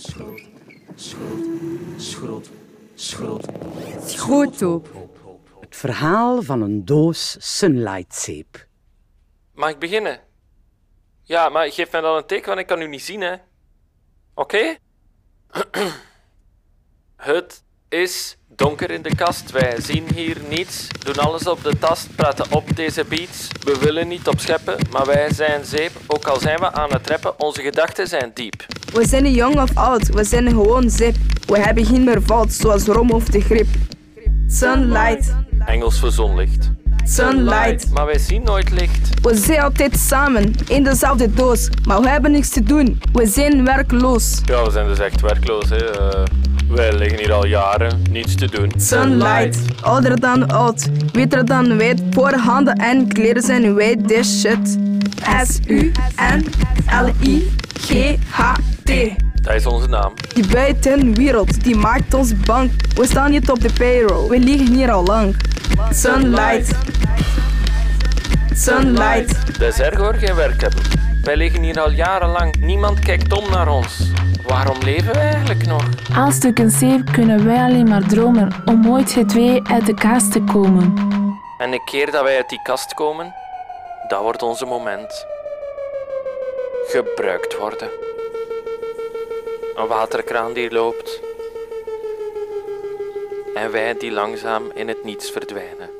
schroot, schroot, schroot, schroot. Schroothoop. Het verhaal van een doos Sunlightzeep. Mag ik beginnen? Ja, maar geef mij dan een teken, want ik kan u niet zien, hè. Oké? Het is donker in de kast. Wij zien hier niets, doen alles op de tast, praten op deze beats. We willen niet op scheppen, maar wij zijn zeep. Ook al zijn we aan het rappen, onze gedachten zijn diep. We zijn niet jong of oud, we zijn gewoon zip. We hebben geen meer fout, zoals rom of de grip. Sunlight, Engels voor zonlicht. sunlight. Maar wij zien nooit licht. We zijn altijd samen, in dezelfde doos. Maar we hebben niks te doen, we zijn werkloos. Ja, we zijn dus echt werkloos, hè. Eh, wij liggen hier al jaren, niets te doen. Sunlight, ouder dan oud, witter dan wit. Voor handen en kleren zijn wij this shit. S-U-N-L-I-G-H-T. Dat is onze naam. Die buitenwereld, die maakt ons bang. We staan niet op de payroll, we liggen hier al lang. Sunlight. Sunlight. Dat is erg hoor, geen werk hebben. Wij liggen hier al jarenlang. Niemand kijkt om naar ons. Waarom leven wij eigenlijk nog? Aan stukken zeep kunnen wij alleen maar dromen om ooit gedwee uit de kast te komen. En de keer dat wij uit die kast komen, dat wordt onze moment gebruikt worden. Een waterkraan die loopt. En wij die langzaam in het niets verdwijnen.